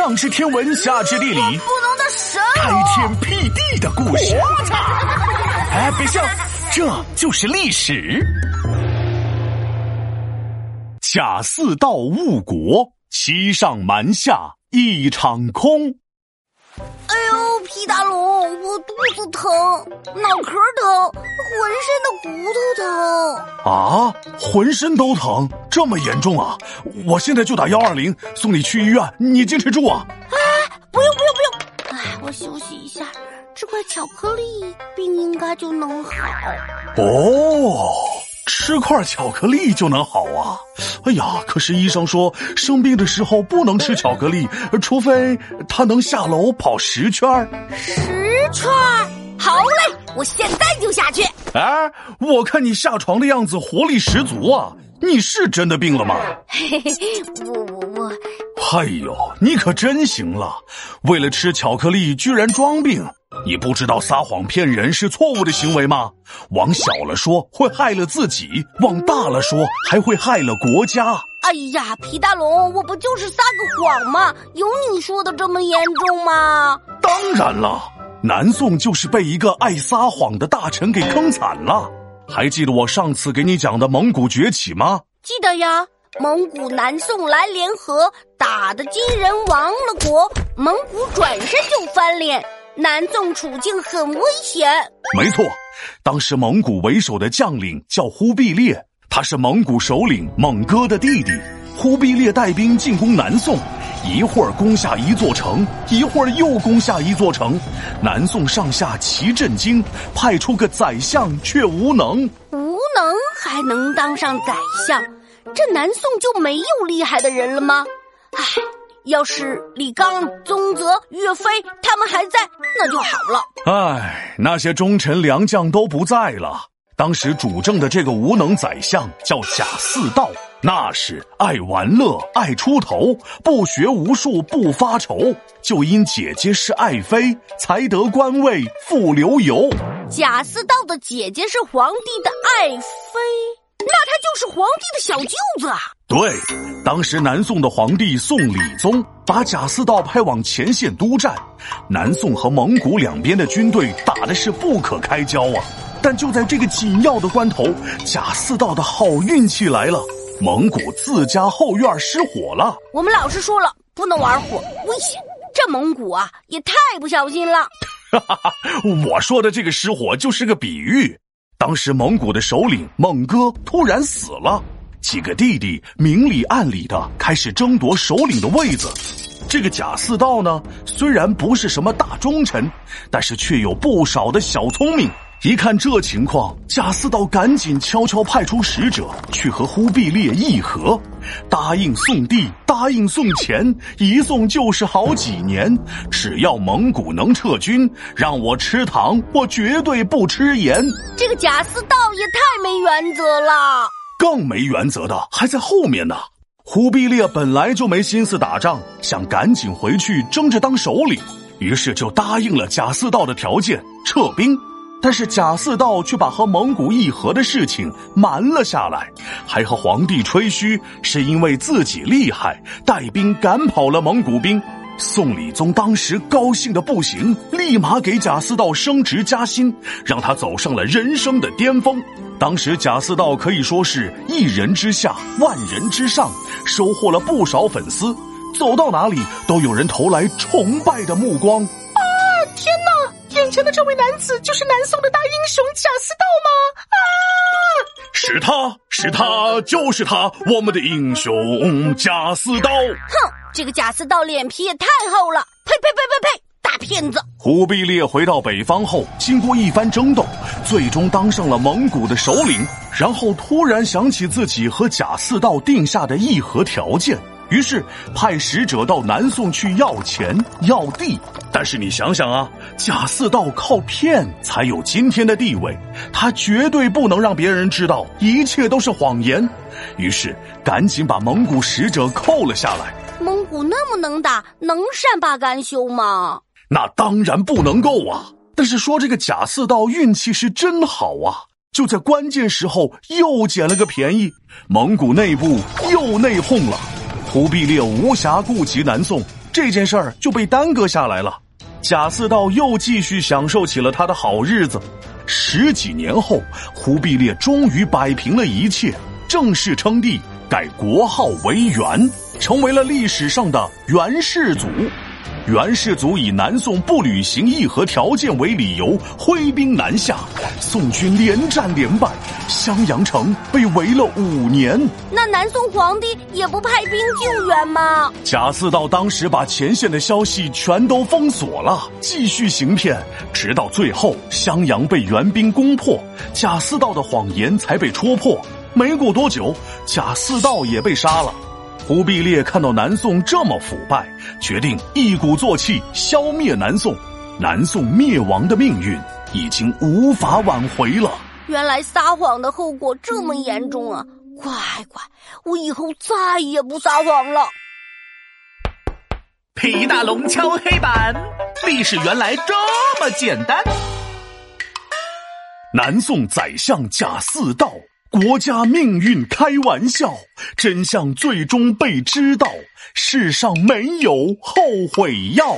上知天文，下知地理，不能的神，开天辟地的故事。我操哎，别笑，这就是历史。贾似道误国，欺上瞒下一场空。皮大龙，我肚子疼，脑壳疼，浑身的骨头疼。啊，浑身都疼，这么严重啊！我现在就打幺二零，送你去医院，你坚持住啊！哎，不用不用不用，哎，我休息一下，吃块巧克力，病应该就能好。哦。吃块巧克力就能好啊！哎呀，可是医生说生病的时候不能吃巧克力，除非他能下楼跑十圈十圈好嘞，我现在就下去。哎，我看你下床的样子活力十足啊！你是真的病了吗？嘿嘿嘿，我我我。哎呦，你可真行了！为了吃巧克力居然装病。你不知道撒谎骗人是错误的行为吗？往小了说会害了自己，往大了说还会害了国家。哎呀，皮大龙，我不就是撒个谎吗？有你说的这么严重吗？当然了，南宋就是被一个爱撒谎的大臣给坑惨了。还记得我上次给你讲的蒙古崛起吗？记得呀，蒙古南宋来联合，打的金人亡了国，蒙古转身就翻脸。南宋处境很危险。没错，当时蒙古为首的将领叫忽必烈，他是蒙古首领蒙哥的弟弟。忽必烈带兵进攻南宋，一会儿攻下一座城，一会儿又攻下一座城，南宋上下齐震惊，派出个宰相却无能。无能还能当上宰相？这南宋就没有厉害的人了吗？唉。要是李刚、宗泽、岳飞他们还在，那就好了。唉，那些忠臣良将都不在了。当时主政的这个无能宰相叫贾似道，那是爱玩乐、爱出头，不学无术、不发愁，就因姐姐是爱妃，才得官位富流油。贾似道的姐姐是皇帝的爱妃。是皇帝的小舅子啊！对，当时南宋的皇帝宋理宗把贾似道派往前线督战，南宋和蒙古两边的军队打的是不可开交啊！但就在这个紧要的关头，贾似道的好运气来了，蒙古自家后院失火了。我们老师说了，不能玩火，危险。这蒙古啊，也太不小心了。哈哈哈，我说的这个失火就是个比喻。当时蒙古的首领蒙哥突然死了，几个弟弟明里暗里的开始争夺首领的位子。这个贾似道呢，虽然不是什么大忠臣，但是却有不少的小聪明。一看这情况，贾似道赶紧悄悄派出使者去和忽必烈议和，答应送地，答应送钱，一送就是好几年。只要蒙古能撤军，让我吃糖，我绝对不吃盐。这个贾似道也太没原则了。更没原则的还在后面呢。忽必烈本来就没心思打仗，想赶紧回去争着当首领，于是就答应了贾似道的条件，撤兵。但是贾似道却把和蒙古议和的事情瞒了下来，还和皇帝吹嘘是因为自己厉害，带兵赶跑了蒙古兵。宋理宗当时高兴的不行，立马给贾似道升职加薪，让他走上了人生的巅峰。当时贾似道可以说是一人之下，万人之上，收获了不少粉丝，走到哪里都有人投来崇拜的目光。啊，天哪眼前的这位男子就是南宋的大英雄贾似道吗？啊！是他是他就是他，我们的英雄贾似道。哼，这个贾似道脸皮也太厚了！呸呸呸呸呸！大骗子！忽必烈回到北方后，经过一番争斗，最终当上了蒙古的首领。然后突然想起自己和贾似道定下的议和条件。于是派使者到南宋去要钱要地，但是你想想啊，贾似道靠骗才有今天的地位，他绝对不能让别人知道一切都是谎言。于是赶紧把蒙古使者扣了下来。蒙古那么能打，能善罢甘休吗？那当然不能够啊！但是说这个贾似道运气是真好啊，就在关键时候又捡了个便宜，蒙古内部又内讧了。忽必烈无暇顾及南宋，这件事儿就被耽搁下来了。贾似道又继续享受起了他的好日子。十几年后，忽必烈终于摆平了一切，正式称帝，改国号为元，成为了历史上的元世祖。元世祖以南宋不履行议和条件为理由，挥兵南下，宋军连战连败，襄阳城被围了五年。那南宋皇帝也不派兵救援吗？贾似道当时把前线的消息全都封锁了，继续行骗，直到最后襄阳被援兵攻破，贾似道的谎言才被戳破。没过多久，贾似道也被杀了。忽必烈看到南宋这么腐败，决定一鼓作气消灭南宋。南宋灭亡的命运已经无法挽回了。原来撒谎的后果这么严重啊！乖乖，我以后再也不撒谎了。皮大龙敲黑板，历史原来这么简单。南宋宰相贾似道。国家命运开玩笑，真相最终被知道，世上没有后悔药。